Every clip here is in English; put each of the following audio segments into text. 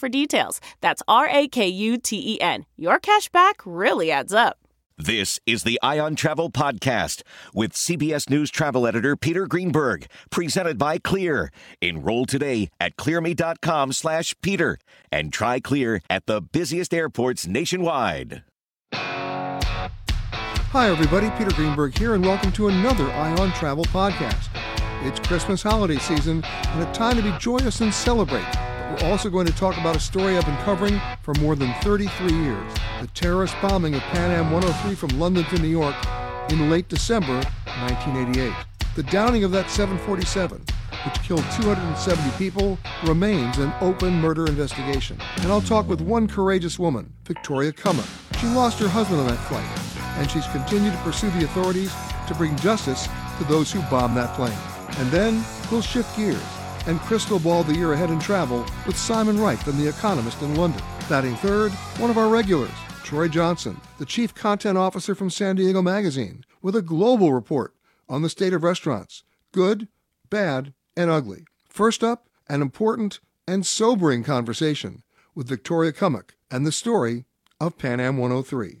for details. That's R A K U T E N. Your cash back really adds up. This is the Eye on Travel Podcast with CBS News travel editor Peter Greenberg, presented by Clear. Enroll today at clearme.com slash Peter and try Clear at the busiest airports nationwide. Hi, everybody. Peter Greenberg here, and welcome to another Eye on Travel Podcast. It's Christmas holiday season and a time to be joyous and celebrate. We're also going to talk about a story I've been covering for more than 33 years the terrorist bombing of Pan Am 103 from London to New York in late December 1988. The downing of that 747, which killed 270 people, remains an open murder investigation. And I'll talk with one courageous woman, Victoria Cummock. She lost her husband on that flight, and she's continued to pursue the authorities to bring justice to those who bombed that plane. And then we'll shift gears and crystal ball the year ahead in travel with Simon Wright from The Economist in London. Batting third, one of our regulars, Troy Johnson, the Chief Content Officer from San Diego Magazine, with a global report on the state of restaurants good, bad, and ugly. First up, an important and sobering conversation with Victoria Cummock and the story of Pan Am 103.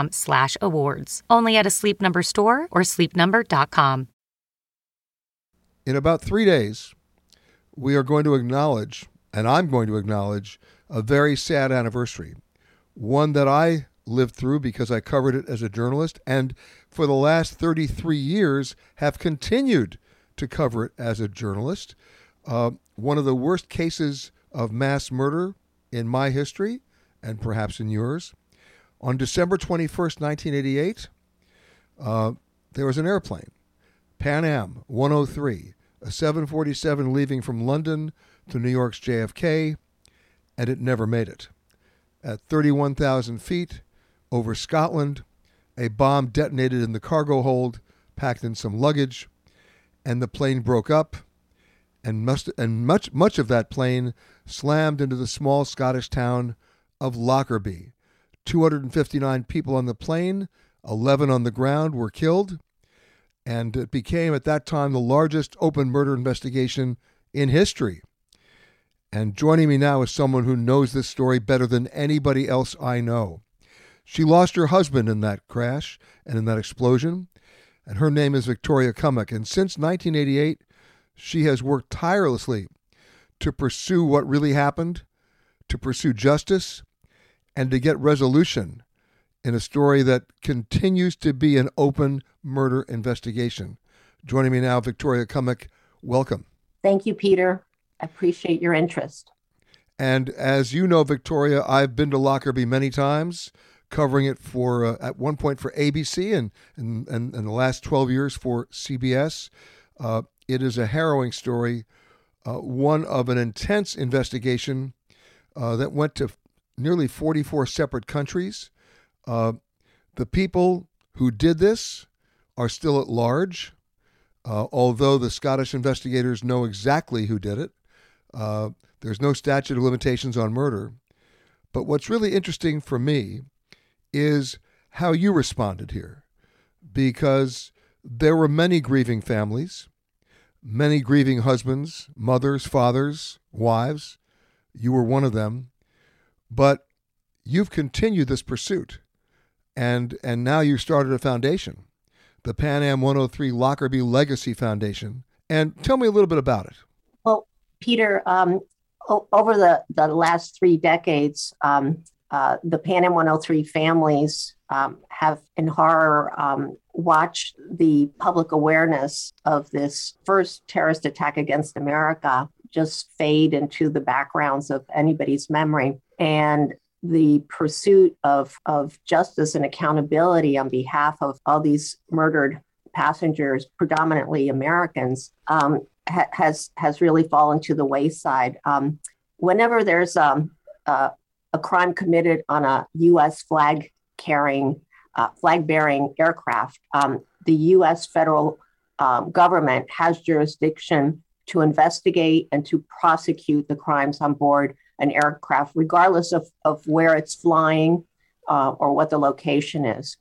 slash awards. Only at a Sleep Number store or sleepnumber.com. In about three days, we are going to acknowledge, and I'm going to acknowledge, a very sad anniversary. One that I lived through because I covered it as a journalist, and for the last 33 years have continued to cover it as a journalist. Uh, one of the worst cases of mass murder in my history and perhaps in yours. On December 21st, 1988, uh, there was an airplane, Pan Am 103, a 747 leaving from London to New York's JFK, and it never made it. At 31,000 feet over Scotland, a bomb detonated in the cargo hold, packed in some luggage, and the plane broke up. And, must, and much, much of that plane slammed into the small Scottish town of Lockerbie. 259 people on the plane, 11 on the ground were killed, and it became at that time the largest open murder investigation in history. And joining me now is someone who knows this story better than anybody else I know. She lost her husband in that crash and in that explosion, and her name is Victoria Cummock. And since 1988, she has worked tirelessly to pursue what really happened, to pursue justice, and to get resolution in a story that continues to be an open murder investigation. Joining me now, Victoria Cummock. Welcome. Thank you, Peter. I appreciate your interest. And as you know, Victoria, I've been to Lockerbie many times covering it for uh, at one point for ABC and and, and, and the last 12 years for CBS. Uh, it is a harrowing story, uh, one of an intense investigation uh, that went to nearly 44 separate countries. Uh, the people who did this are still at large, uh, although the Scottish investigators know exactly who did it. there's no statute of limitations on murder. But what's really interesting for me is how you responded here, because there were many grieving families, many grieving husbands, mothers, fathers, wives. You were one of them, but you've continued this pursuit, and and now you started a foundation, the Pan Am 103 Lockerbie Legacy Foundation. And tell me a little bit about it. Well, Peter, um, over the, the last three decades, um, uh, the Pan Am 103 families um, have, in horror, um, watched the public awareness of this first terrorist attack against America just fade into the backgrounds of anybody's memory. And the pursuit of, of justice and accountability on behalf of all these murdered passengers, predominantly Americans, um, ha- has has really fallen to the wayside. Um, whenever there's um, uh, a crime committed on a U.S. flag carrying, uh, flag bearing aircraft, um, the U.S. federal um, government has jurisdiction to investigate and to prosecute the crimes on board an aircraft, regardless of, of where it's flying uh, or what the location is.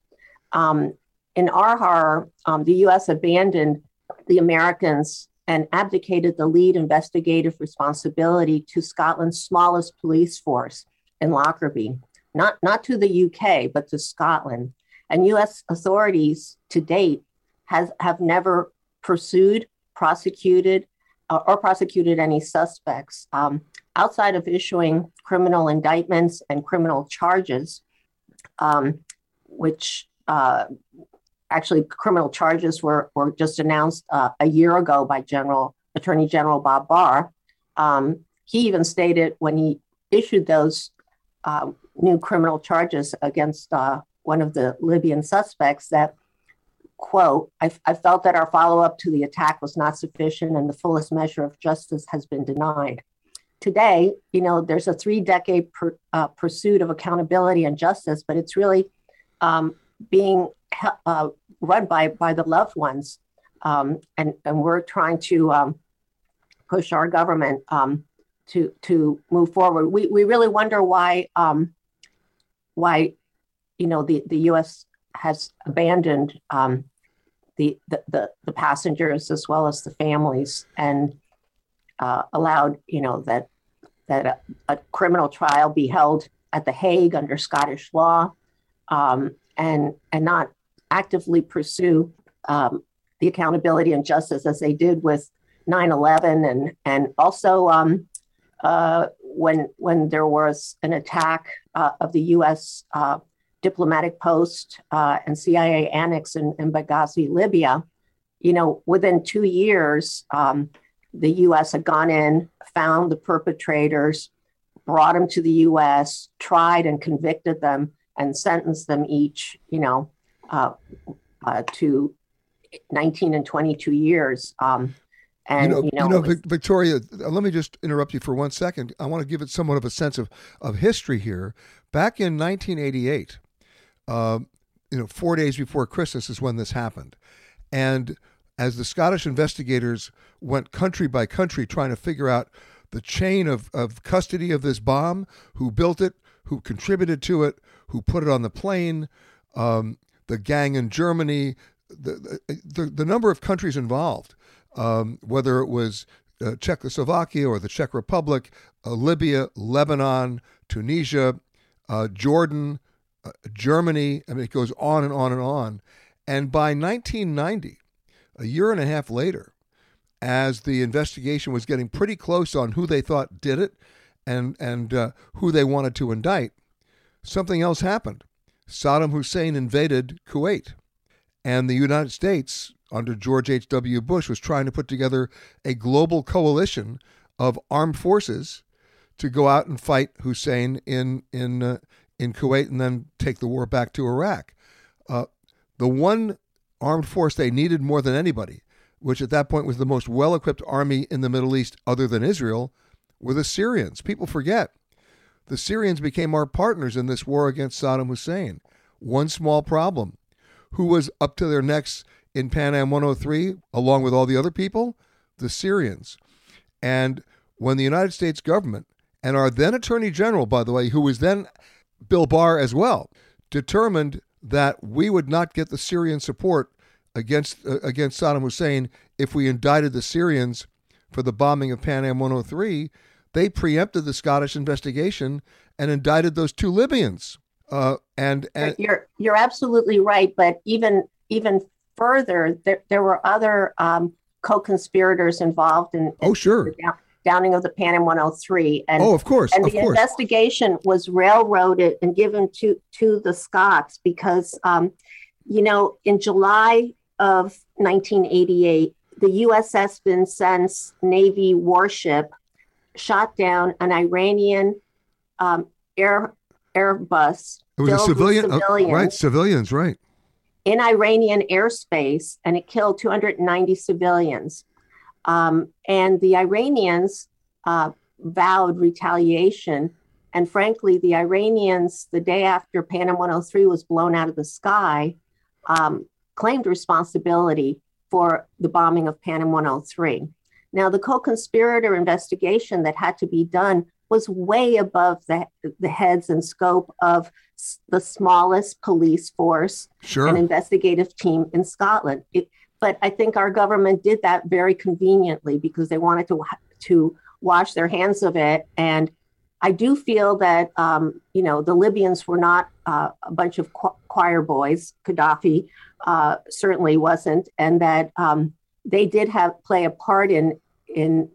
Um, in horror, um, the U.S. abandoned the Americans and abdicated the lead investigative responsibility to Scotland's smallest police force, in Lockerbie, not, not to the UK, but to Scotland. And US authorities to date has, have never pursued, prosecuted, or prosecuted any suspects. Um, outside of issuing criminal indictments and criminal charges, um, which uh, actually criminal charges were, were just announced uh, a year ago by General Attorney General Bob Barr. Um, he even stated when he issued those uh, new criminal charges against uh, one of the Libyan suspects that, quote, I, I felt that our follow up to the attack was not sufficient and the fullest measure of justice has been denied. Today, you know, there's a three decade per, uh, pursuit of accountability and justice, but it's really um, being uh, run by, by the loved ones. Um, and, and we're trying to um, push our government um, to to move forward. We we really wonder why um, why you know the the U.S. has abandoned um, the, the, the passengers as well as the families and uh, allowed you know that that a, a, criminal trial be held at the Hague under Scottish law um, and and not actively pursue um, the accountability and justice as they did with 9/11 and and also um, uh, when when there was an attack uh, of the U.S. Uh, diplomatic post uh, and CIA annex in, in, Benghazi, Libya. You know, within two years, um, the U.S. had gone in, found the perpetrators, brought them to the U.S., tried and convicted them, and sentenced them each, you know, uh, uh, to 19 and 22 years. Um, and, you know, you know, you know was, Victoria, let me just interrupt you for one second. I want to give it somewhat of a sense of, of history here. Back in 1988, uh, you know, four days before Christmas is when this happened. And as the Scottish investigators went country by country trying to figure out the chain of, of custody of this bomb, who built it, who contributed to it, who put it on the plane, um, the gang in Germany, the, the, the number of countries involved, um, whether it was uh, Czechoslovakia or the Czech Republic, uh, Libya, Lebanon, Tunisia, uh, Jordan, Germany. I mean, it goes on and on and on. And by 1990, a year and a half later, as the investigation was getting pretty close on who they thought did it and, and uh, who they wanted to indict, something else happened. Saddam Hussein invaded Kuwait. And the United States, under George H.W. Bush, was trying to put together a global coalition of armed forces to go out and fight Hussein in, in, uh, in Kuwait and then take the war back to Iraq. Uh, the one armed force they needed more than anybody, which at that point was the most well equipped army in the Middle East other than Israel, were the Syrians. People forget. The Syrians became our partners in this war against Saddam Hussein. One small problem who was up to their necks in Pan Am 103, along with all the other people? The Syrians. And when the United States government and our then Attorney General, by the way, who was then Bill Barr as well, determined that we would not get the Syrian support against uh, against Saddam Hussein if we indicted the Syrians for the bombing of Pan Am 103, they preempted the Scottish investigation and indicted those two Libyans. Uh, and, and you're you're absolutely right, but even even further, there there were other um, co-conspirators involved in, in oh sure downing of the Pan Am 103, and oh of course, and of the course. investigation was railroaded and given to to the Scots because um, you know in July of 1988, the USS Vincennes Navy warship shot down an Iranian um, air Airbus. It was a filled with civilian, uh, right? Civilians, right? in Iranian airspace, and it killed 290 civilians. Um, and the Iranians uh, vowed retaliation. And frankly, the Iranians, the day after Pan Am 103 was blown out of the sky, um, claimed responsibility for the bombing of Pan Am 103. Now, the co conspirator investigation that had to be done was way above the, the heads and scope of s- the smallest police force Sure. and investigative team in Scotland. It, but I think our government did that very conveniently because they wanted to to wash their hands of it. And I do feel that um, you know the Libyans were not uh, a bunch of qu- choir boys. Gaddafi uh, certainly wasn't, and that um, they did have play a part in in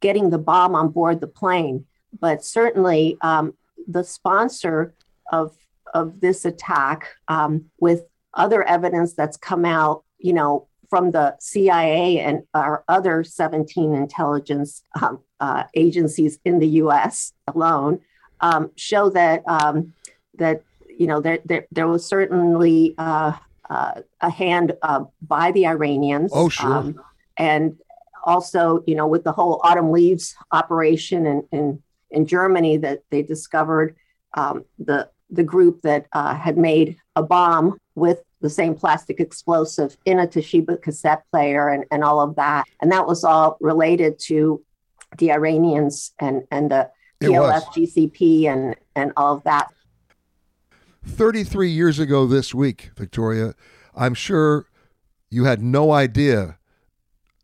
getting the bomb on board the plane. But certainly, um, the sponsor of of this attack, um, with other evidence that's come out, you know, from the CIA and our other 17 intelligence um, uh, agencies in the U.S. alone, um, show that um, that you know there there, there was certainly uh, uh, a hand uh, by the Iranians. Oh, sure. Um, and also, you know, with the whole autumn leaves operation in in, in Germany, that they discovered um, the the group that uh, had made a bomb with the same plastic explosive in a Toshiba cassette player and, and all of that. And that was all related to the Iranians and, and the. PLF, GCP, and, and all of that. 33 years ago this week, Victoria, I'm sure you had no idea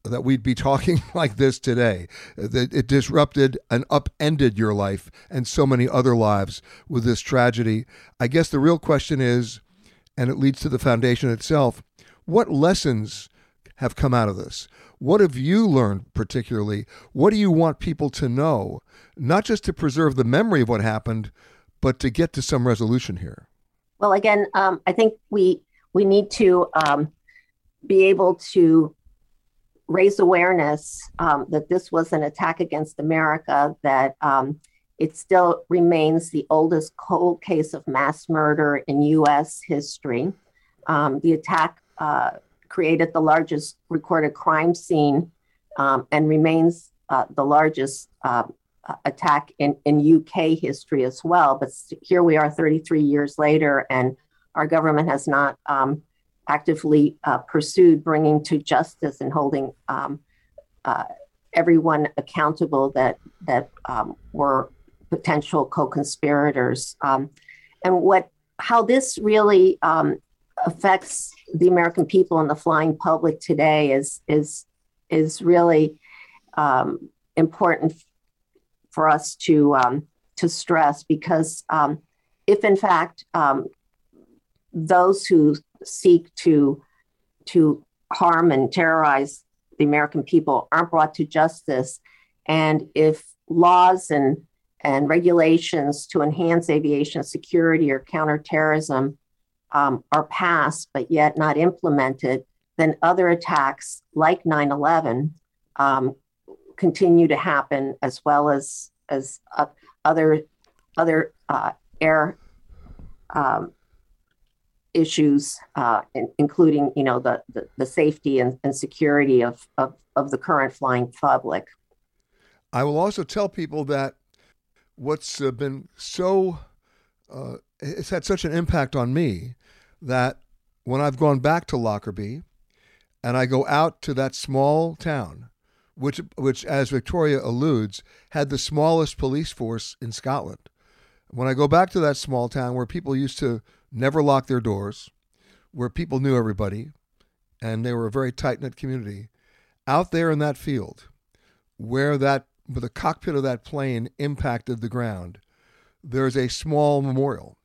that we'd be talking like this today. That it disrupted and upended your life and so many other lives with this tragedy. I guess the real question is, and it leads to the foundation itself, what lessons have come out of this? What have you learned particularly? What do you want people to know, not just to preserve the memory of what happened, but to get to some resolution here? Well, again, um, I think we we need to um, be able to raise awareness um, that this was an attack against America, that um, it still remains the oldest cold case of mass murder in US history. Um, the attack uh, created the largest recorded crime scene um, and remains uh, the largest uh, attack in, in UK history as well. But here we are 33 years later, and our government has not um, actively uh, pursued bringing to justice and holding um, uh, everyone accountable that that um, were potential co-conspirators. Um, and what how this really um, affects the American people and the flying public today is is is really um, important for us to um, to stress because um, if in fact um, those who seek to to harm and terrorize the American people aren't brought to justice, and if laws and and regulations to enhance aviation security or counterterrorism um, are passed but yet not implemented, then other attacks like 9 11 um, continue to happen as well as, as uh, other, other uh, air um, issues, uh, in, including you know the, the, the safety and, and security of, of, of the current flying public. I will also tell people that what's uh, been so uh, it's had such an impact on me that when I've gone back to Lockerbie and I go out to that small town, which which as Victoria alludes had the smallest police force in Scotland. When I go back to that small town where people used to never lock their doors, where people knew everybody, and they were a very tight knit community, out there in that field, where that where the cockpit of that plane impacted the ground, there's a small memorial,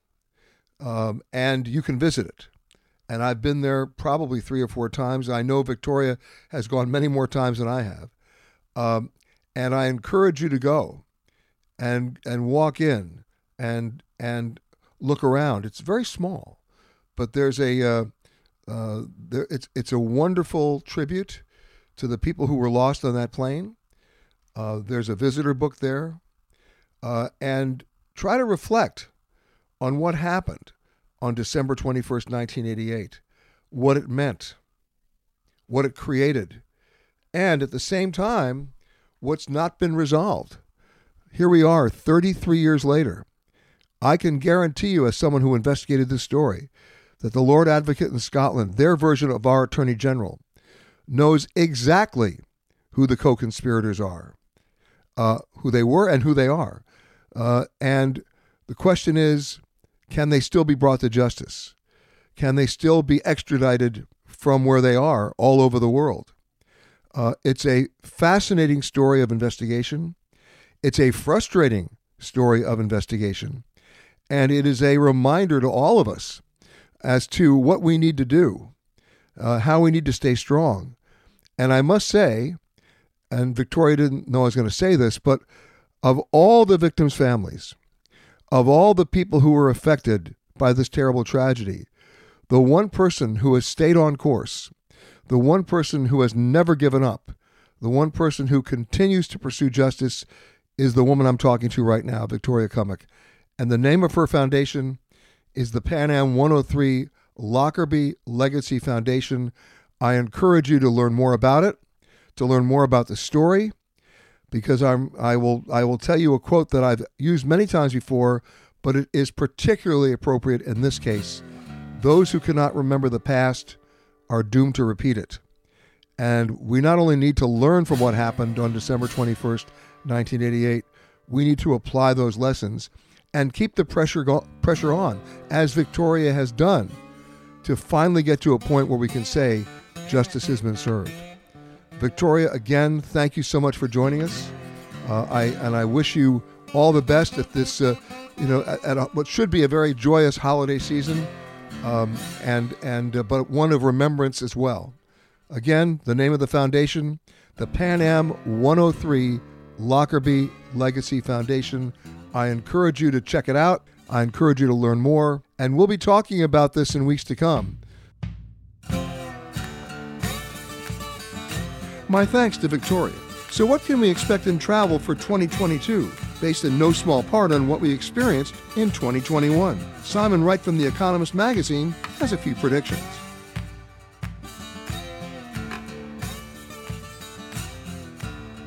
um, and you can visit it. And I've been there probably three or four times. I know Victoria has gone many more times than I have, um, and I encourage you to go and and walk in and and look around. It's very small, but there's a uh, uh, there, it's it's a wonderful tribute to the people who were lost on that plane uh, there's a visitor book there. Uh, and try to reflect on what happened on December 21st, 1988, what it meant, what it created, and at the same time, what's not been resolved. Here we are 33 years later. I can guarantee you, as someone who investigated this story, that the Lord Advocate in Scotland, their version of our Attorney General, knows exactly who the co conspirators are uh, who they were and who they are. Uh, and the question is can they still be brought to justice? Can they still be extradited from where they are all over the world? Uh, it's a fascinating story of investigation. It's a frustrating story of investigation. And it is a reminder to all of us as to what we need to do, uh, how we need to stay strong. And I must say, and Victoria didn't know I was going to say this, but of all the victims' families, of all the people who were affected by this terrible tragedy, the one person who has stayed on course, the one person who has never given up, the one person who continues to pursue justice is the woman I'm talking to right now, Victoria Cummock. And the name of her foundation is the Pan Am 103 Lockerbie Legacy Foundation. I encourage you to learn more about it to learn more about the story because I'm, I, will, I will tell you a quote that I've used many times before, but it is particularly appropriate in this case. Those who cannot remember the past are doomed to repeat it. And we not only need to learn from what happened on December 21st, 1988, we need to apply those lessons and keep the pressure, go- pressure on, as Victoria has done, to finally get to a point where we can say justice has been served. Victoria, again, thank you so much for joining us. Uh, I and I wish you all the best at this, uh, you know, at, at a, what should be a very joyous holiday season, um, and and uh, but one of remembrance as well. Again, the name of the foundation, the Pan Am 103 Lockerbie Legacy Foundation. I encourage you to check it out. I encourage you to learn more, and we'll be talking about this in weeks to come. My thanks to Victoria. So, what can we expect in travel for 2022, based in no small part on what we experienced in 2021? Simon Wright from The Economist magazine has a few predictions.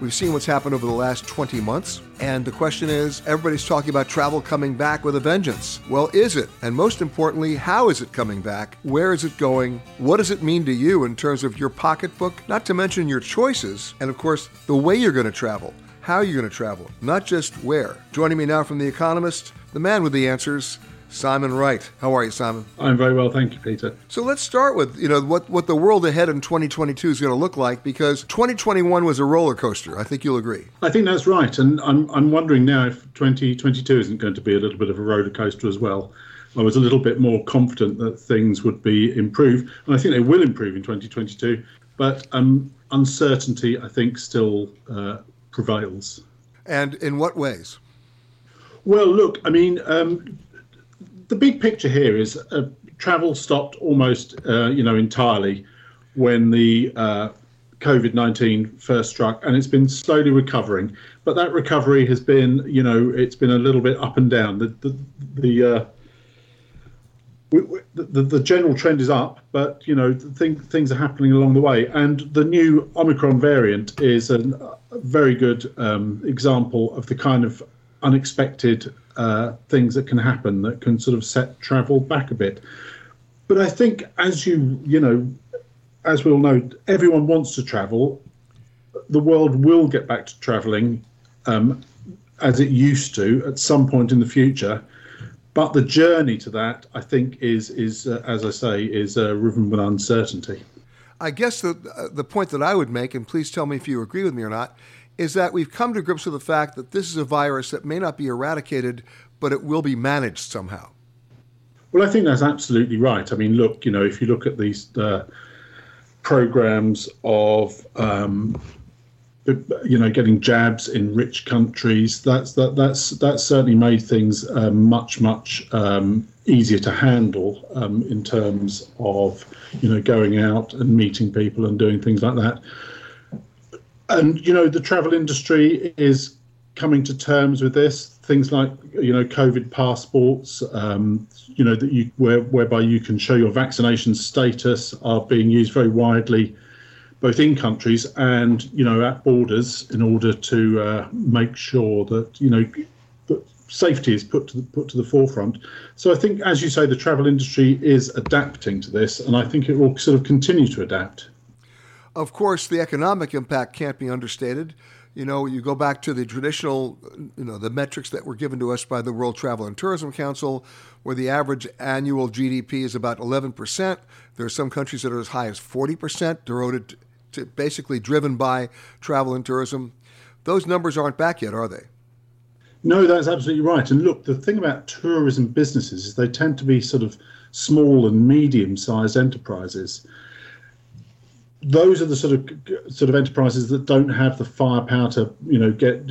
We've seen what's happened over the last 20 months, and the question is everybody's talking about travel coming back with a vengeance. Well, is it? And most importantly, how is it coming back? Where is it going? What does it mean to you in terms of your pocketbook? Not to mention your choices, and of course, the way you're going to travel. How you're going to travel, not just where. Joining me now from The Economist, the man with the answers, Simon Wright. How are you, Simon? I'm very well, thank you, Peter. So let's start with you know what what the world ahead in 2022 is going to look like because 2021 was a roller coaster. I think you'll agree. I think that's right, and I'm I'm wondering now if 2022 isn't going to be a little bit of a roller coaster as well. I was a little bit more confident that things would be improved, and I think they will improve in 2022. But um, uncertainty, I think, still uh, prevails. And in what ways? Well, look, I mean, um, the big picture here is uh, travel stopped almost, uh, you know, entirely when the uh, COVID nineteen first struck, and it's been slowly recovering. But that recovery has been, you know, it's been a little bit up and down. The the the uh, the, the, general trend is up, but you know thing, things are happening along the way. And the new Omicron variant is a very good um, example of the kind of unexpected uh, things that can happen that can sort of set travel back a bit. But I think, as you you know, as we all know, everyone wants to travel. The world will get back to travelling um, as it used to at some point in the future. But the journey to that, I think, is is uh, as I say, is uh, riven with uncertainty. I guess the uh, the point that I would make, and please tell me if you agree with me or not, is that we've come to grips with the fact that this is a virus that may not be eradicated, but it will be managed somehow. Well, I think that's absolutely right. I mean, look, you know, if you look at these uh, programs of, um, you know, getting jabs in rich countries, that's that that's that's certainly made things uh, much much um, easier to handle um, in terms of, you know, going out and meeting people and doing things like that and you know the travel industry is coming to terms with this. Things like you know COVID passports, um, you know that you where, whereby you can show your vaccination status are being used very widely, both in countries and you know at borders in order to uh, make sure that you know that safety is put to the, put to the forefront. So I think, as you say, the travel industry is adapting to this, and I think it will sort of continue to adapt. Of course, the economic impact can't be understated. You know, you go back to the traditional, you know, the metrics that were given to us by the World Travel and Tourism Council, where the average annual GDP is about 11%. There are some countries that are as high as 40% devoted to basically driven by travel and tourism. Those numbers aren't back yet, are they? No, that's absolutely right. And look, the thing about tourism businesses is they tend to be sort of small and medium sized enterprises those are the sort of sort of enterprises that don't have the firepower to you know get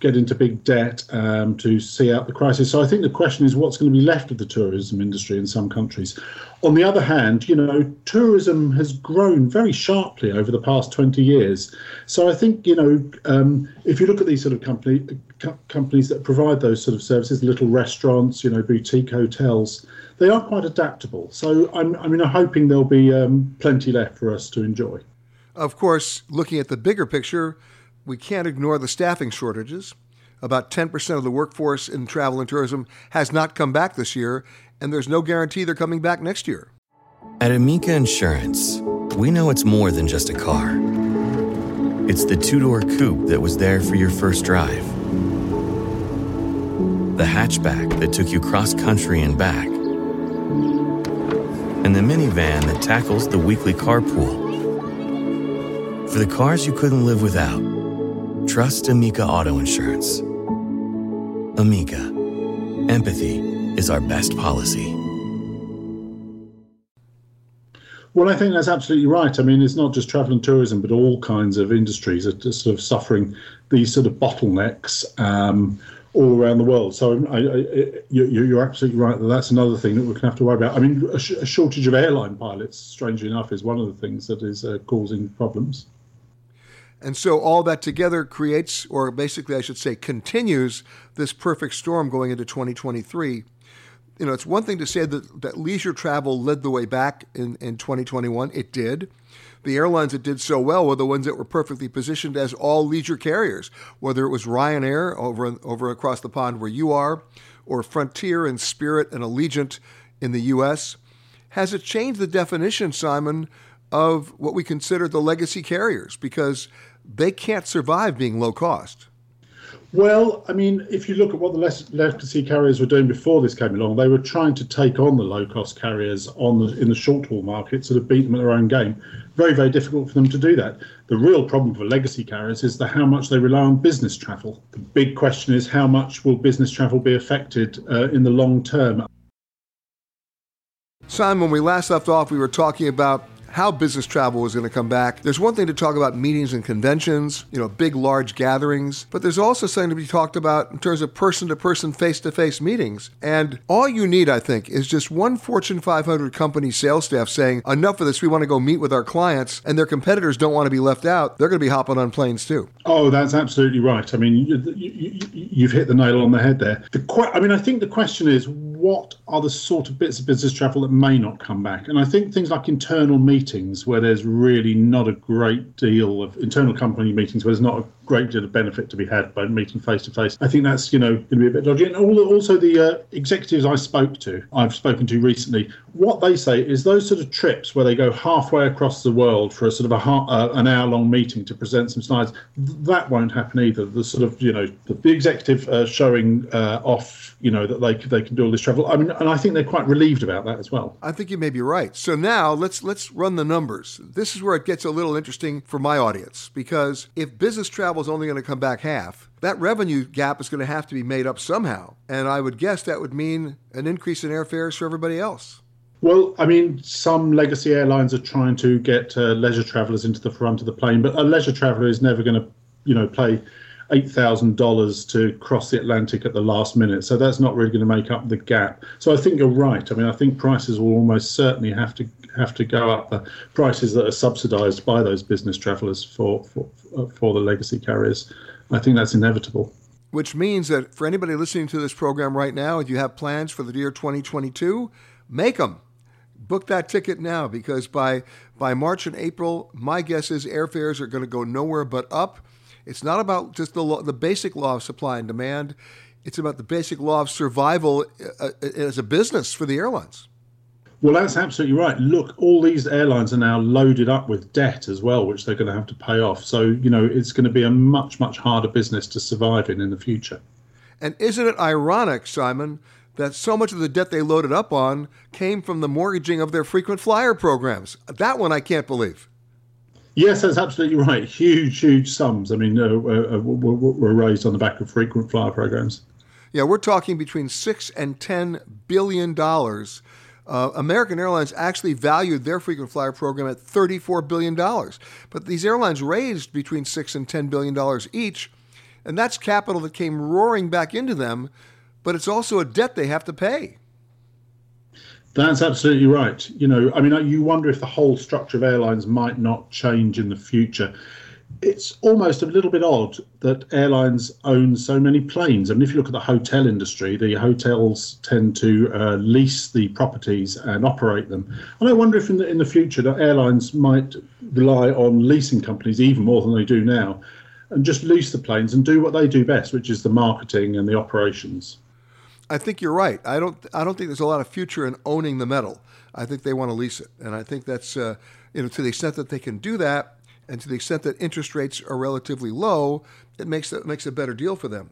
get into big debt um, to see out the crisis. So I think the question is what's going to be left of the tourism industry in some countries. On the other hand, you know, tourism has grown very sharply over the past 20 years. So I think, you know, um, if you look at these sort of company, co- companies that provide those sort of services, little restaurants, you know, boutique hotels, they are quite adaptable. So I'm, I mean, I'm hoping there'll be um, plenty left for us to enjoy. Of course, looking at the bigger picture, we can't ignore the staffing shortages. About 10% of the workforce in travel and tourism has not come back this year, and there's no guarantee they're coming back next year. At Amica Insurance, we know it's more than just a car. It's the two door coupe that was there for your first drive, the hatchback that took you cross country and back and the minivan that tackles the weekly carpool. For the cars you couldn't live without, trust Amica Auto Insurance. Amica, empathy is our best policy. Well, I think that's absolutely right. I mean, it's not just travel and tourism, but all kinds of industries are sort of suffering these sort of bottlenecks. Um, all around the world. So I, I, you, are absolutely right that that's another thing that we're going to have to worry about. I mean, a, sh- a shortage of airline pilots, strangely enough, is one of the things that is uh, causing problems. And so all that together creates, or basically I should say, continues this perfect storm going into 2023. You know, it's one thing to say that, that leisure travel led the way back in, in 2021. It did. The airlines that did so well were the ones that were perfectly positioned as all leisure carriers, whether it was Ryanair over, over across the pond where you are, or Frontier and Spirit and Allegiant in the U.S. Has it changed the definition, Simon, of what we consider the legacy carriers? Because they can't survive being low cost. Well, I mean, if you look at what the legacy carriers were doing before this came along, they were trying to take on the low-cost carriers on the, in the short-haul market, sort of beat them at their own game. Very, very difficult for them to do that. The real problem for legacy carriers is the how much they rely on business travel. The big question is how much will business travel be affected uh, in the long term. Simon, when we last left off, we were talking about how business travel is going to come back. There's one thing to talk about meetings and conventions, you know, big, large gatherings, but there's also something to be talked about in terms of person to person, face to face meetings. And all you need, I think, is just one Fortune 500 company sales staff saying, enough of this, we want to go meet with our clients, and their competitors don't want to be left out. They're going to be hopping on planes too. Oh, that's absolutely right. I mean, you, have hit the nail on the head there. The, I mean, I think the question is, what are the sort of bits of business travel that may not come back? And I think things like internal meetings, where there's really not a great deal of internal company meetings, where there's not a great deal of benefit to be had by meeting face to face. I think that's you know going to be a bit dodgy. And also the uh, executives I spoke to, I've spoken to recently, what they say is those sort of trips where they go halfway across the world for a sort of a uh, an hour long meeting to present some slides, that won't happen either. The sort of you know the, the executive uh, showing uh, off, you know that they they can do all this travel. I mean, and I think they're quite relieved about that as well. I think you may be right. So now let's let's run the numbers. This is where it gets a little interesting for my audience because if business travel is only going to come back half. That revenue gap is going to have to be made up somehow. And I would guess that would mean an increase in airfares for everybody else. Well, I mean, some legacy airlines are trying to get uh, leisure travelers into the front of the plane, but a leisure traveler is never going to, you know, pay eight thousand dollars to cross the Atlantic at the last minute. So that's not really going to make up the gap. So I think you're right. I mean, I think prices will almost certainly have to have to go up. The prices that are subsidised by those business travellers for, for for the legacy carriers, I think that's inevitable. Which means that for anybody listening to this program right now, if you have plans for the year 2022, make them. Book that ticket now because by by March and April, my guess is airfares are going to go nowhere but up. It's not about just the law, the basic law of supply and demand. It's about the basic law of survival uh, uh as a business for the airlines. Well, that's absolutely right. Look, all these airlines are now loaded up with debt as well, which they're going to have to pay off. So, you know, it's going to be a much, much harder business to survive in in the future. And isn't it ironic, Simon, that so much of the debt they loaded up on came from the mortgaging of their frequent flyer programs? That one I can't believe. Yes, that's absolutely right. Huge, huge sums. I mean, uh, uh, uh were raised on the back of frequent flyer programs. Yeah, we're talking between six and ten billion dollars uh, American Airlines actually valued their frequent flyer program at $34 billion. But these airlines raised between 6 and $10 billion each, and that's capital that came roaring back into them, but it's also a debt they have to pay. That's absolutely right. You know, I mean, you wonder if the whole structure of airlines might not change in the future it's almost a little bit odd that airlines own so many planes. I mean, if you look at the hotel industry, the hotels tend to uh, lease the properties and operate them. And I wonder if in the, in the future the airlines might rely on leasing companies even more than they do now and just lease the planes and do what they do best, which is the marketing and the operations. I think you're right. I don't. I don't think there's a lot of future in owning the metal. I think they want to lease it, and I think that's uh, you know to the extent that they can do that and to the extent that interest rates are relatively low, it makes it makes a better deal for them.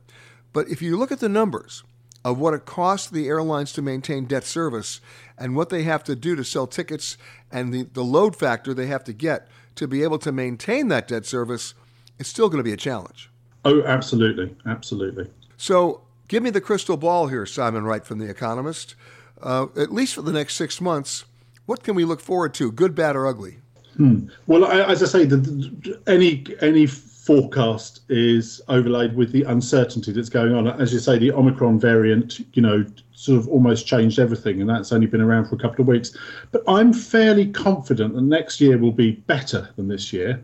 But if you look at the numbers of what it costs the airlines to maintain debt service and what they have to do to sell tickets and the, the load factor they have to get to be able to maintain that debt service, it's still going to be a challenge. Oh, absolutely. Absolutely. So give me the crystal ball here, Simon Wright from The Economist. Uh, at least for the next six months, what can we look forward to, good, bad, or ugly? Hmm. Well, as I say, the, the, any any forecast is overlaid with the uncertainty that's going on. As you say, the Omicron variant, you know, sort of almost changed everything, and that's only been around for a couple of weeks. But I'm fairly confident that next year will be better than this year.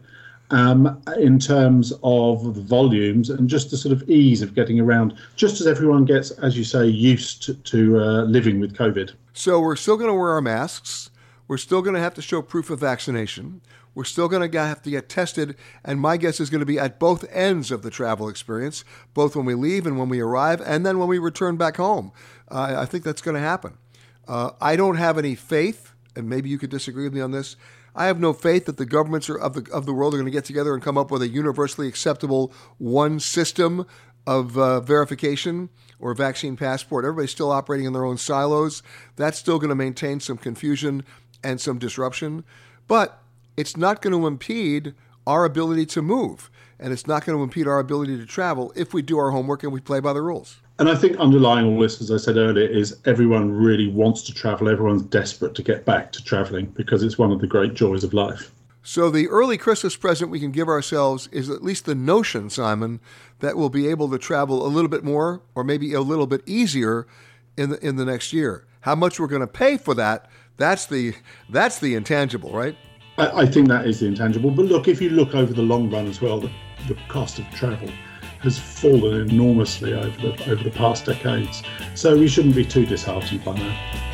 um, in terms of the volumes and just the sort of ease of getting around, just as everyone gets, as you say, used to, to uh, living with COVID. So we're still going to wear our masks. We're still going to have to show proof of vaccination. We're still going to have to get tested, and my guess is going to be at both ends of the travel experience, both when we leave and when we arrive, and then when we return back home. Uh, I think that's going to happen. Uh, I don't have any faith, and maybe you could disagree with me on this. I have no faith that the governments of the of the world are going to get together and come up with a universally acceptable one system of uh, verification or vaccine passport. Everybody's still operating in their own silos. That's still going to maintain some confusion and some disruption, but it's not going to impede our ability to move, and it's not going to impede our ability to travel if we do our homework and we play by the rules. And I think underlying all this, as I said earlier, is everyone really wants to travel. Everyone's desperate to get back to traveling because it's one of the great joys of life. So, the early Christmas present we can give ourselves is at least the notion, Simon, that we'll be able to travel a little bit more or maybe a little bit easier in the, in the next year. How much we're going to pay for that, that's the, that's the intangible, right? I, I think that is the intangible. But look, if you look over the long run as well, the, the cost of travel has fallen enormously over the, over the past decades. So we shouldn't be too disheartened by that.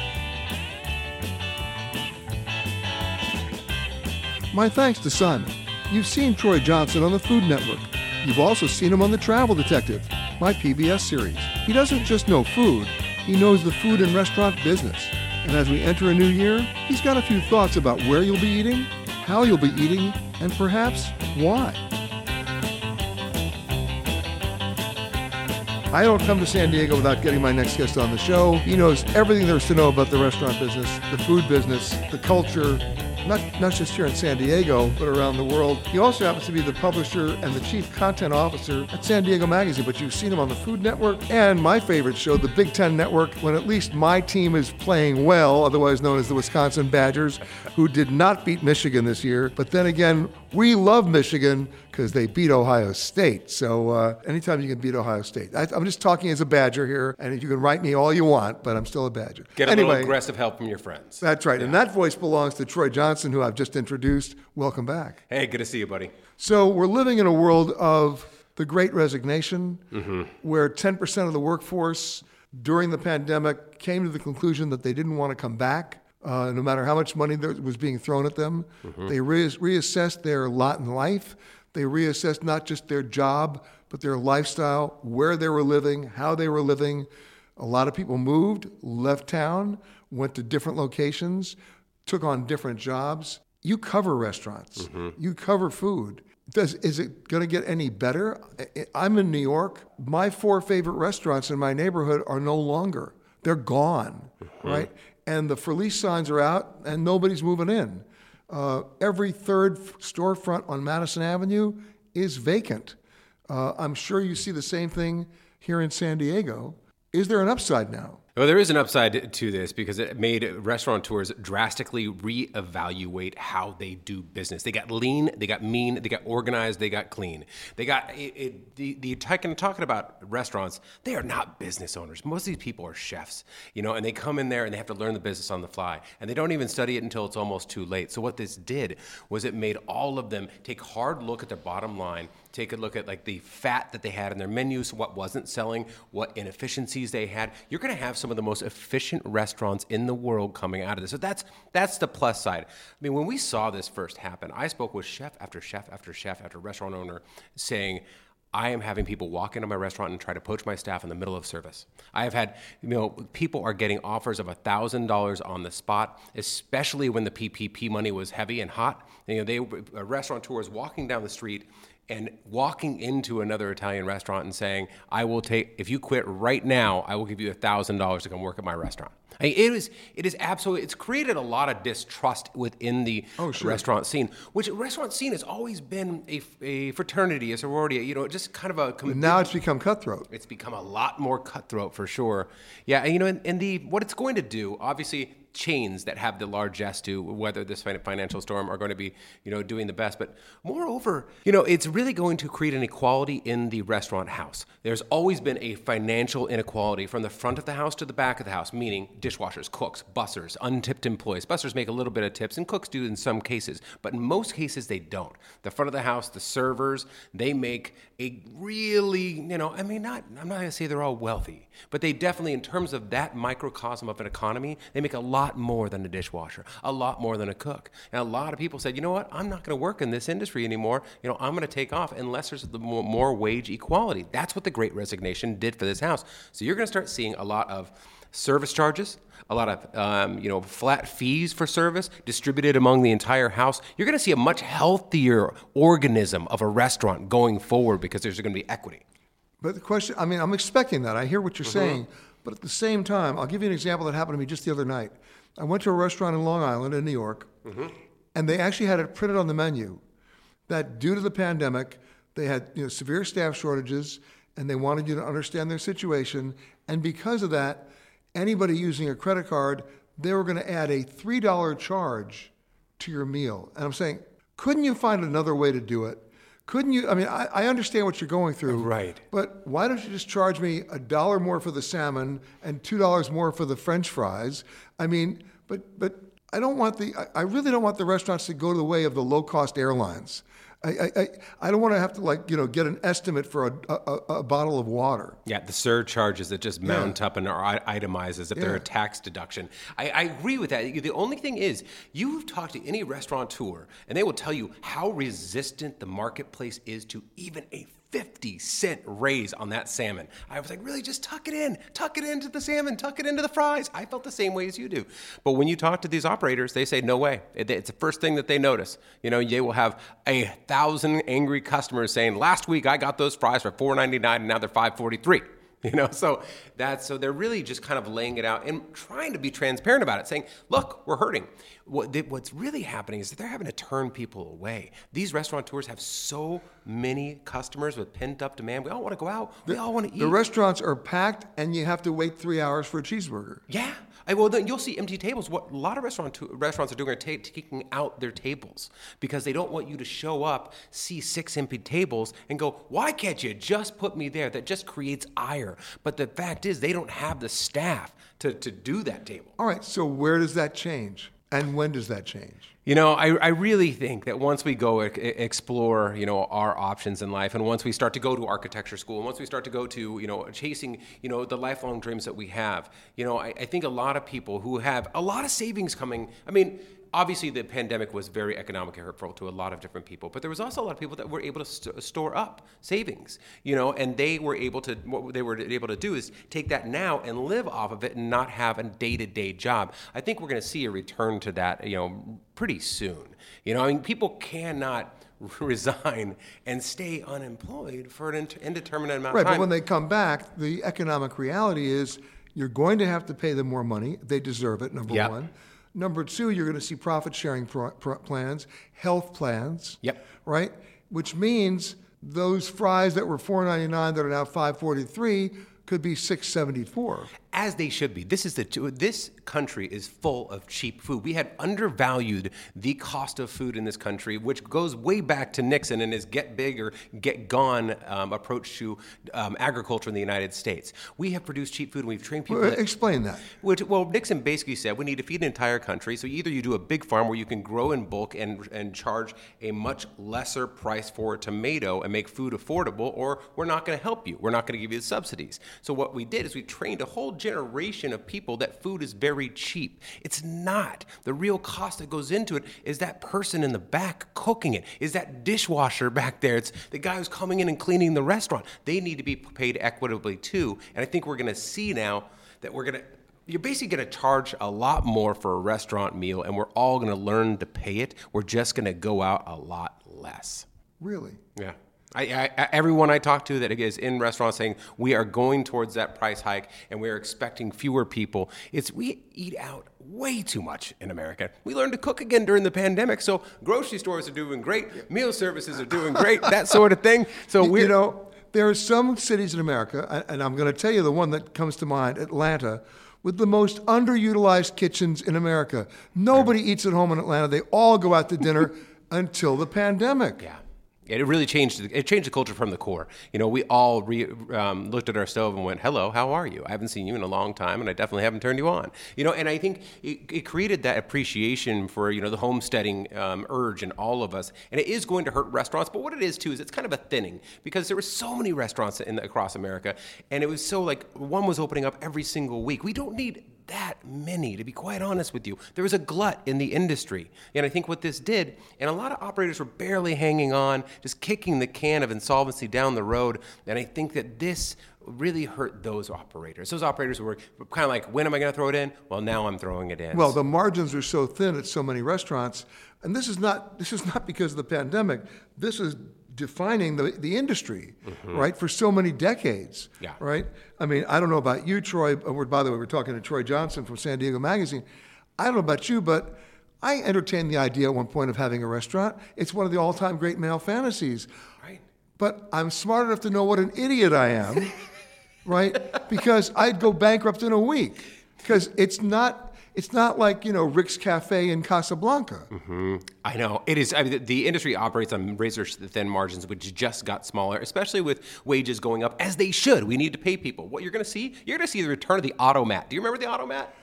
My thanks to Simon. You've seen Troy Johnson on the Food Network. You've also seen him on The Travel Detective, my PBS series. He doesn't just know food, he knows the food and restaurant business. And as we enter a new year, he's got a few thoughts about where you'll be eating, how you'll be eating, and perhaps why. I don't come to San Diego without getting my next guest on the show. He knows everything there is to know about the restaurant business, the food business, the culture, not, not just here in San Diego, but around the world. He also happens to be the publisher and the chief content officer at San Diego Magazine, but you've seen him on the Food Network and my favorite show, the Big Ten Network, when at least my team is playing well, otherwise known as the Wisconsin Badgers, who did not beat Michigan this year. But then again, we love Michigan because they beat Ohio State. So uh, anytime you can beat Ohio State, I, am just talking as a Badger here, and you can write me all you want, but I'm still a Badger. Get a anyway, little aggressive help from your friends. That's right, yeah. and that voice belongs to Troy Johnson, who I've just introduced. Welcome back. Hey, good to see you, buddy. So we're living in a world of the Great Resignation, mm-hmm. where 10% of the workforce during the pandemic came to the conclusion that they didn't want to come back. Uh, no matter how much money was being thrown at them, mm-hmm. they re- reassessed their lot in life. They reassessed not just their job, but their lifestyle, where they were living, how they were living. A lot of people moved, left town, went to different locations, took on different jobs. You cover restaurants, mm-hmm. you cover food. Does, is it going to get any better? I'm in New York. My four favorite restaurants in my neighborhood are no longer. They're gone, mm-hmm. right? And the for lease signs are out, and nobody's moving in. Uh, every third storefront on Madison Avenue is vacant. Uh, I'm sure you see the same thing here in San Diego. Is there an upside now? Well, there is an upside to this because it made restaurateurs drastically reevaluate how they do business. They got lean, they got mean, they got organized, they got clean. They got it, it, the the talking about restaurants. They are not business owners. Most of these people are chefs, you know, and they come in there and they have to learn the business on the fly, and they don't even study it until it's almost too late. So what this did was it made all of them take hard look at their bottom line take a look at like the fat that they had in their menus, what wasn't selling, what inefficiencies they had. You're going to have some of the most efficient restaurants in the world coming out of this. So that's that's the plus side. I mean, when we saw this first happen, I spoke with chef after chef after chef after restaurant owner saying, I am having people walk into my restaurant and try to poach my staff in the middle of service. I have had, you know, people are getting offers of $1,000 on the spot, especially when the PPP money was heavy and hot. You know, they, a restaurateur is walking down the street and walking into another Italian restaurant and saying, I will take, if you quit right now, I will give you $1,000 to come work at my restaurant. I mean, it is, it is absolutely, it's created a lot of distrust within the oh, sure. restaurant scene, which restaurant scene has always been a, a fraternity, a sorority, you know, just kind of a. And now it's become cutthroat. It's become a lot more cutthroat for sure. Yeah, and, you know, and, and the, what it's going to do, obviously, chains that have the largesse to weather this financial storm are going to be, you know, doing the best. But moreover, you know, it's really going to create an equality in the restaurant house. There's always been a financial inequality from the front of the house to the back of the house, meaning dishwashers, cooks, bussers, untipped employees. Bussers make a little bit of tips, and cooks do in some cases, but in most cases they don't. The front of the house, the servers, they make a really, you know, I mean, not, I'm not going to say they're all wealthy, but they definitely, in terms of that microcosm of an economy, they make a lot more than a dishwasher, a lot more than a cook. And a lot of people said, you know what, I'm not going to work in this industry anymore. You know, I'm going to take off unless there's the more, more wage equality. That's what the Great Resignation did for this house. So you're going to start seeing a lot of service charges, a lot of um, you know flat fees for service distributed among the entire house. You're going to see a much healthier organism of a restaurant going forward because there's going to be equity. But the question, I mean, I'm expecting that. I hear what you're mm-hmm. saying, but at the same time, I'll give you an example that happened to me just the other night. I went to a restaurant in Long Island in New York, mm-hmm. and they actually had it printed on the menu that due to the pandemic, they had you know, severe staff shortages, and they wanted you to understand their situation. And because of that, anybody using a credit card, they were going to add a $3 charge to your meal. And I'm saying, couldn't you find another way to do it? Couldn't you? I mean, I, I understand what you're going through. Right. But why don't you just charge me a dollar more for the salmon and $2 more for the french fries? I mean, but, but I don't want the, I really don't want the restaurants to go to the way of the low cost airlines. I, I, I don't want to have to like you know get an estimate for a, a, a bottle of water. Yeah, the surcharges that just mount yeah. up and are itemized as if yeah. they're a tax deduction. I, I agree with that. The only thing is, you've talked to any restaurateur, and they will tell you how resistant the marketplace is to even a 50 cent raise on that salmon. I was like, really, just tuck it in, tuck it into the salmon, tuck it into the fries. I felt the same way as you do. But when you talk to these operators, they say, no way. It's the first thing that they notice. You know, they will have a thousand angry customers saying, last week I got those fries for $4.99 and now they're $5.43. you know? So that's so they're really just kind of laying it out and trying to be transparent about it saying look we're hurting. What they, what's really happening is that they're having to turn people away. These restaurateurs have so many customers with pent up demand. We all want to go out. We all want to eat. the restaurants are packed and you have to wait three hours for a cheeseburger. Yeah I, well, then you'll see empty tables. What a lot of restaurant restaurants are doing are t- taking out their tables because they don't want you to show up, see six empty tables, and go, "Why can't you just put me there?" That just creates ire. But the fact is, they don't have the staff to, to do that table. All right. So where does that change, and when does that change? You know, I, I really think that once we go explore, you know, our options in life, and once we start to go to architecture school, and once we start to go to, you know, chasing, you know, the lifelong dreams that we have, you know, I, I think a lot of people who have a lot of savings coming. I mean, obviously the pandemic was very economically hurtful to a lot of different people but there was also a lot of people that were able to st- store up savings you know and they were able to what they were able to do is take that now and live off of it and not have a day-to-day job i think we're going to see a return to that you know pretty soon you know i mean people cannot resign and stay unemployed for an indeterminate amount right, of time. Right, but when they come back, the economic reality is you're going to have to pay them more money. They deserve it, number yep. one. Number two, you're going to see profit sharing pro- pro- plans, health plans. Yep. Right? Which means those fries that were 4.99 that are now 5.43 could be 674 as they should be. This is the this country is full of cheap food. We had undervalued the cost of food in this country, which goes way back to Nixon and his "get big or get gone" um, approach to um, agriculture in the United States. We have produced cheap food, and we've trained people. Well, that, explain that. Which, well, Nixon basically said we need to feed an entire country. So either you do a big farm where you can grow in bulk and and charge a much lesser price for a tomato and make food affordable, or we're not going to help you. We're not going to give you the subsidies. So what we did is we trained a whole generation of people that food is very cheap. It's not. The real cost that goes into it is that person in the back cooking it, is that dishwasher back there. It's the guy who's coming in and cleaning the restaurant. They need to be paid equitably too. And I think we're going to see now that we're going to you're basically going to charge a lot more for a restaurant meal, and we're all going to learn to pay it. We're just going to go out a lot less. Really? Yeah. I, I, everyone I talk to that is in restaurants saying we are going towards that price hike and we are expecting fewer people. It's we eat out way too much in America. We learned to cook again during the pandemic, so grocery stores are doing great, meal services are doing great, that sort of thing. So we you know there are some cities in America, and I'm going to tell you the one that comes to mind Atlanta, with the most underutilized kitchens in America. Nobody eats at home in Atlanta. They all go out to dinner until the pandemic. Yeah. It really changed. It changed the culture from the core. You know, we all re, um, looked at our stove and went, "Hello, how are you? I haven't seen you in a long time, and I definitely haven't turned you on." You know, and I think it, it created that appreciation for you know the homesteading um, urge in all of us, and it is going to hurt restaurants. But what it is too is it's kind of a thinning because there were so many restaurants in, across America, and it was so like one was opening up every single week. We don't need that many, to be quite honest with you. There was a glut in the industry. And I think what this did, and a lot of operators were barely hanging on, just kicking the can of insolvency down the road. And I think that this really hurt those operators. Those operators were kind of like, when am I going to throw it in? Well, now I'm throwing it in. Well, the margins are so thin at so many restaurants, and this is not this is not because of the pandemic. This is defining the, the industry, mm-hmm. right, for so many decades, yeah. right? I mean, I don't know about you, Troy. Or by the way, we're talking to Troy Johnson from San Diego Magazine. I don't know about you, but I entertained the idea at one point of having a restaurant. It's one of the all-time great male fantasies. Right. But I'm smart enough to know what an idiot I am, right? Because I'd go bankrupt in a week. Because it's not it's not like you know Rick's Cafe in Casablanca. Mm-hmm. I know it is. I mean, the, industry operates on razor thin margins, which just got smaller, especially with wages going up as they should. We need to pay people. What you're going to see, you're going to see the return of the automat. Do you remember the automat?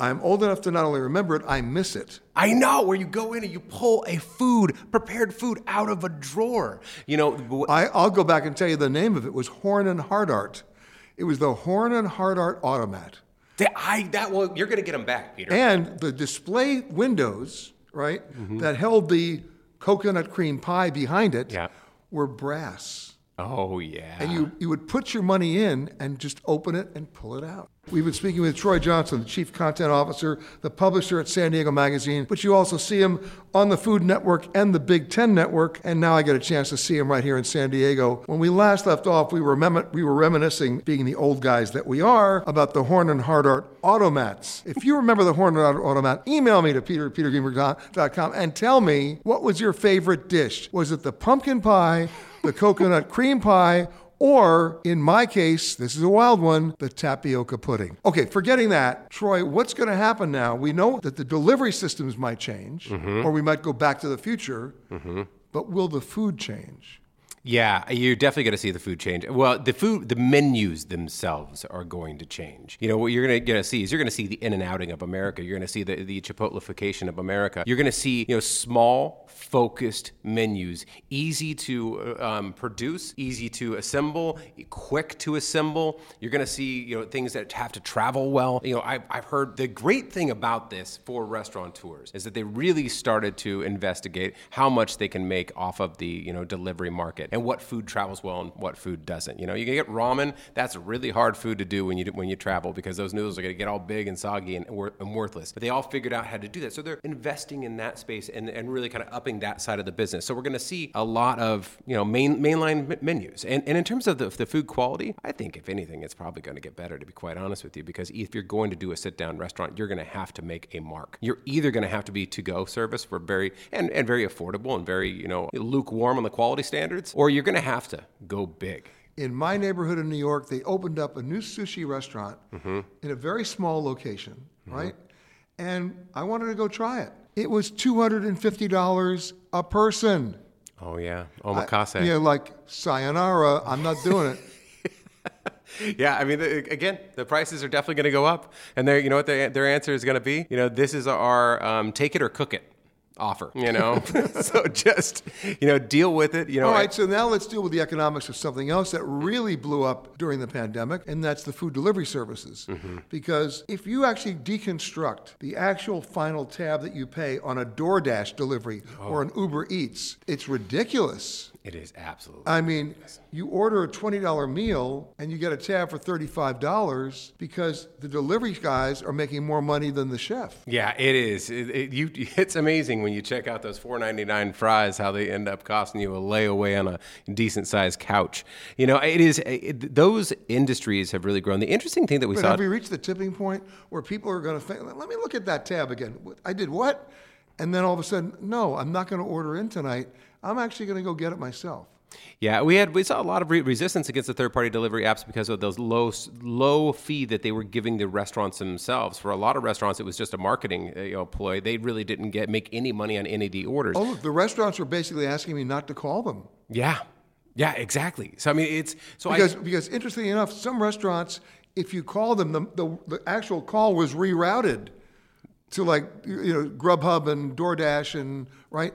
I'm old enough to not only remember it, I miss it. I know where you go in and you pull a food, prepared food, out of a drawer. You know, I, I'll go back and tell you the name of it was Horn and Hardart. It was the Horn and Hardart automat. I that well, you're going to get them back, Peter. And the display windows, right, mm-hmm. that held the coconut cream pie behind it, yeah. were brass. Oh yeah. And you you would put your money in and just open it and pull it out. We've been speaking with Troy Johnson, the Chief Content Officer, the publisher at San Diego Magazine, but you also see him on the Food Network and the Big Ten Network, and now I get a chance to see him right here in San Diego. When we last left off, we were, mem- we were reminiscing, being the old guys that we are, about the Horn and Hardart automats. If you remember the Horn and Hardart automat, email me to peter at petergreenberg.com and tell me what was your favorite dish. Was it the pumpkin pie, the coconut cream pie, or in my case, this is a wild one, the tapioca pudding. Okay, forgetting that, Troy, what's going to happen now? We know that the delivery systems might change, mm-hmm. or we might go back to the future, mm-hmm. but will the food change? Yeah, you're definitely going to see the food change. Well, the food, the menus themselves are going to change. You know, what you're going to see is you're going to see the in and outing of America. You're going to see the, the Chipotleification of America. You're going to see, you know, small, focused menus, easy to uh, um, produce, easy to assemble, quick to assemble. You're going to see, you know, things that have to travel well. You know, I've, I've heard the great thing about this for restaurateurs is that they really started to investigate how much they can make off of the, you know, delivery market and what food travels well and what food doesn't. You know, you can get ramen. That's really hard food to do when you when you travel because those noodles are going to get all big and soggy and, and, worthless. But they all figured out how to do that, so they're investing in that space and, and really kind of upping that side of the business. So we're going to see a lot of you know main mainline menus. And and in terms of the, the food quality, I think if anything, it's probably going to get better. To be quite honest with you, because if you're going to do a sit down restaurant, you're going to have to make a mark. You're either going to have to be to go service for very and, and very affordable and very you know lukewarm on the quality standards or you're going to have to go big. In my neighborhood in New York, they opened up a new sushi restaurant mm-hmm. in a very small location, mm-hmm. right? And I wanted to go try it. It was $250 a person. Oh, yeah. Omakase. I, yeah, like, sayonara, I'm not doing it. yeah, I mean, again, the prices are definitely going to go up, and they you know what their, their answer is going to be? You know, this is our um, take it or cook it offer, you know? so just, you know, deal with it, you know. All right, so now let's deal with the economics of something else that really blew up during the pandemic, and that's the food delivery services. Mm-hmm. Because if you actually deconstruct the actual final tab that you pay on a DoorDash delivery oh. or an Uber Eats, it's ridiculous. It is absolutely. I mean, you order a $20 meal and you get a tab for $35 because the delivery guys are making more money than the chef. Yeah, it is. It, it, you, it's amazing when you check out those $4.99 fries, how they end up costing you a layaway on a decent sized couch. You know, it is, it, those industries have really grown. The interesting thing that we but saw. Have we reached the tipping point where people are going to think, let me look at that tab again? I did what? And then all of a sudden, no, I'm not going to order in tonight I'm actually going to go get it myself. Yeah, we had we saw a lot of re- resistance against the third party delivery apps because of those low low fee that they were giving the restaurants themselves. For a lot of restaurants, it was just a marketing uh, you know, ploy. They really didn't get make any money on any of the orders. Oh, look, the restaurants were basically asking me not to call them. Yeah, yeah, exactly. So I mean, it's so because I, because interestingly enough, some restaurants, if you call them, the, the the actual call was rerouted to like you know Grubhub and DoorDash and right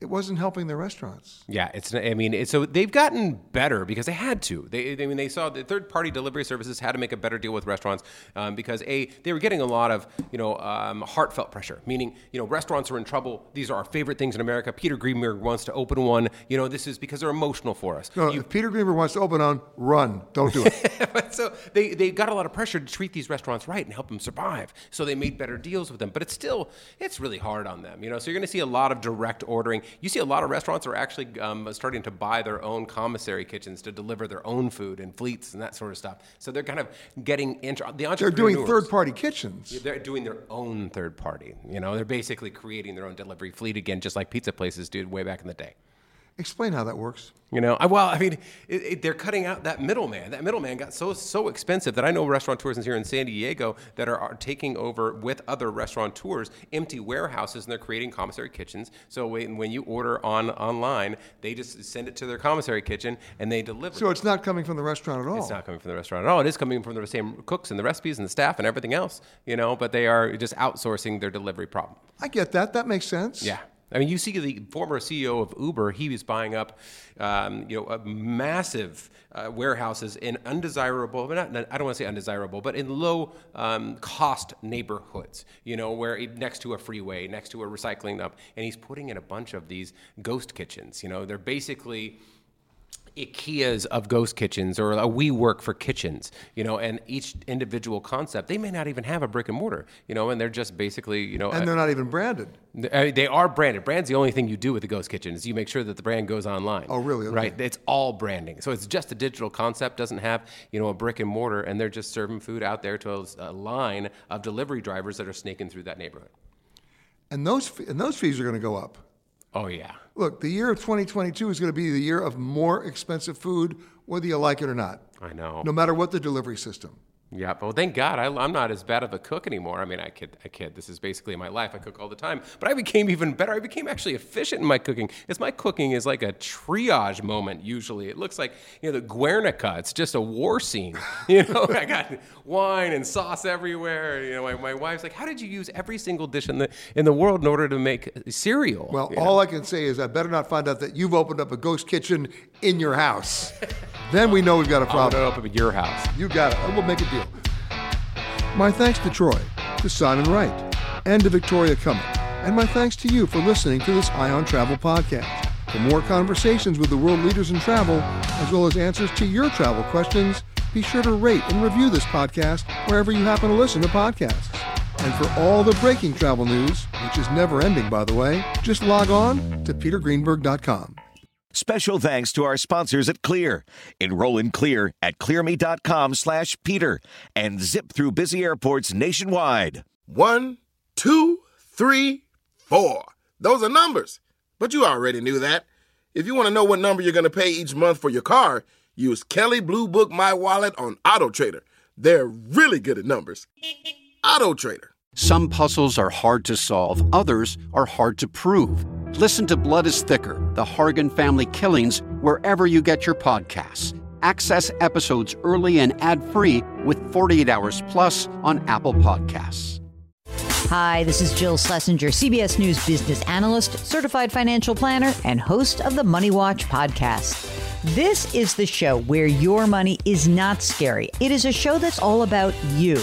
it wasn't helping the restaurants. Yeah, it's. I mean, it's, so they've gotten better because they had to. They, I mean, they saw the third-party delivery services had to make a better deal with restaurants um, because a they were getting a lot of you know um, heartfelt pressure, meaning you know restaurants are in trouble. These are our favorite things in America. Peter Greenberg wants to open one. You know, this is because they're emotional for us. No, you, if Peter Greenberg wants to open on, run. Don't do it. so they they got a lot of pressure to treat these restaurants right and help them survive. So they made better deals with them, but it's still it's really hard on them. You know, so you're going to see a lot of direct ordering. You see a lot of restaurants are actually um, starting to buy their own commissary kitchens to deliver their own food and fleets and that sort of stuff. So they're kind of getting into the entrepreneurs. They're doing third-party kitchens. They're doing their own third party. You know, they're basically creating their own delivery fleet again, just like pizza places did way back in the day. Explain how that works. You know, well, I mean, it, it, they're cutting out that middleman. That middleman got so so expensive that I know restaurateurs here in San Diego that are, are, taking over with other restaurateurs empty warehouses and they're creating commissary kitchens. So when, when you order on online, they just send it to their commissary kitchen and they deliver. So it's not coming from the restaurant at all. It's not coming from the restaurant at all. It is coming from the same cooks and the recipes and the staff and everything else. You know, but they are just outsourcing their delivery problem. I get that. That makes sense. Yeah. I mean, you see the former CEO of Uber, he was buying up, um, you know, massive uh, warehouses in undesirable, not, I don't want to say undesirable, but in low um, cost neighborhoods, you know, where next to a freeway, next to a recycling dump, and he's putting in a bunch of these ghost kitchens. You know, they're basically IKEAs of ghost kitchens or uh, a WeWork for kitchens, you know, and each individual concept, they may not even have a brick and mortar, you know, and they're just basically, you know. And uh, they're not even branded. Uh, they are branded. Brand's the only thing you do with the ghost kitchen is you make sure that the brand goes online. Oh, really? Okay. Right? It's all branding. So it's just a digital concept, doesn't have, you know, a brick and mortar, and they're just serving food out there to a, a line of delivery drivers that are snaking through that neighborhood. And those, and those fees are going to go up. Oh, yeah. Look, the year of 2022 is going to be the year of more expensive food, whether you like it or not. I know. No matter what the delivery system. Yeah, but well, thank God I, am not as bad of a cook anymore. I mean, I kid, I kid. This is basically my life. I cook all the time, but I became even better. I became actually efficient in my cooking. It's my cooking is like a triage moment. Usually, it looks like you know the Guernica. It's just a war scene. You know, I got wine and sauce everywhere. You know, my, my wife's like, "How did you use every single dish in the in the world in order to make cereal?" Well, all know? I can say is I better not find out that you've opened up a ghost kitchen in your house. then we know we've got a problem. I'm open up at your house. You got it. We'll make a deal. My thanks to Troy, to Simon Wright, and to Victoria Cumming. And my thanks to you for listening to this Eye on Travel podcast. For more conversations with the world leaders in travel, as well as answers to your travel questions, be sure to rate and review this podcast wherever you happen to listen to podcasts. And for all the breaking travel news, which is never ending, by the way, just log on to petergreenberg.com. Special thanks to our sponsors at Clear. Enroll in Clear at clearme.com slash Peter and zip through busy airports nationwide. One, two, three, four. Those are numbers. But you already knew that. If you want to know what number you're going to pay each month for your car, use Kelley Blue Book My Wallet on Auto Trader. They're really good at numbers. Auto Trader. Some puzzles are hard to solve, others are hard to prove. Listen to Blood is Thicker The Hargan Family Killings wherever you get your podcasts. Access episodes early and ad free with 48 Hours Plus on Apple Podcasts. Hi, this is Jill Schlesinger, CBS News business analyst, certified financial planner, and host of the Money Watch podcast. This is the show where your money is not scary. It is a show that's all about you.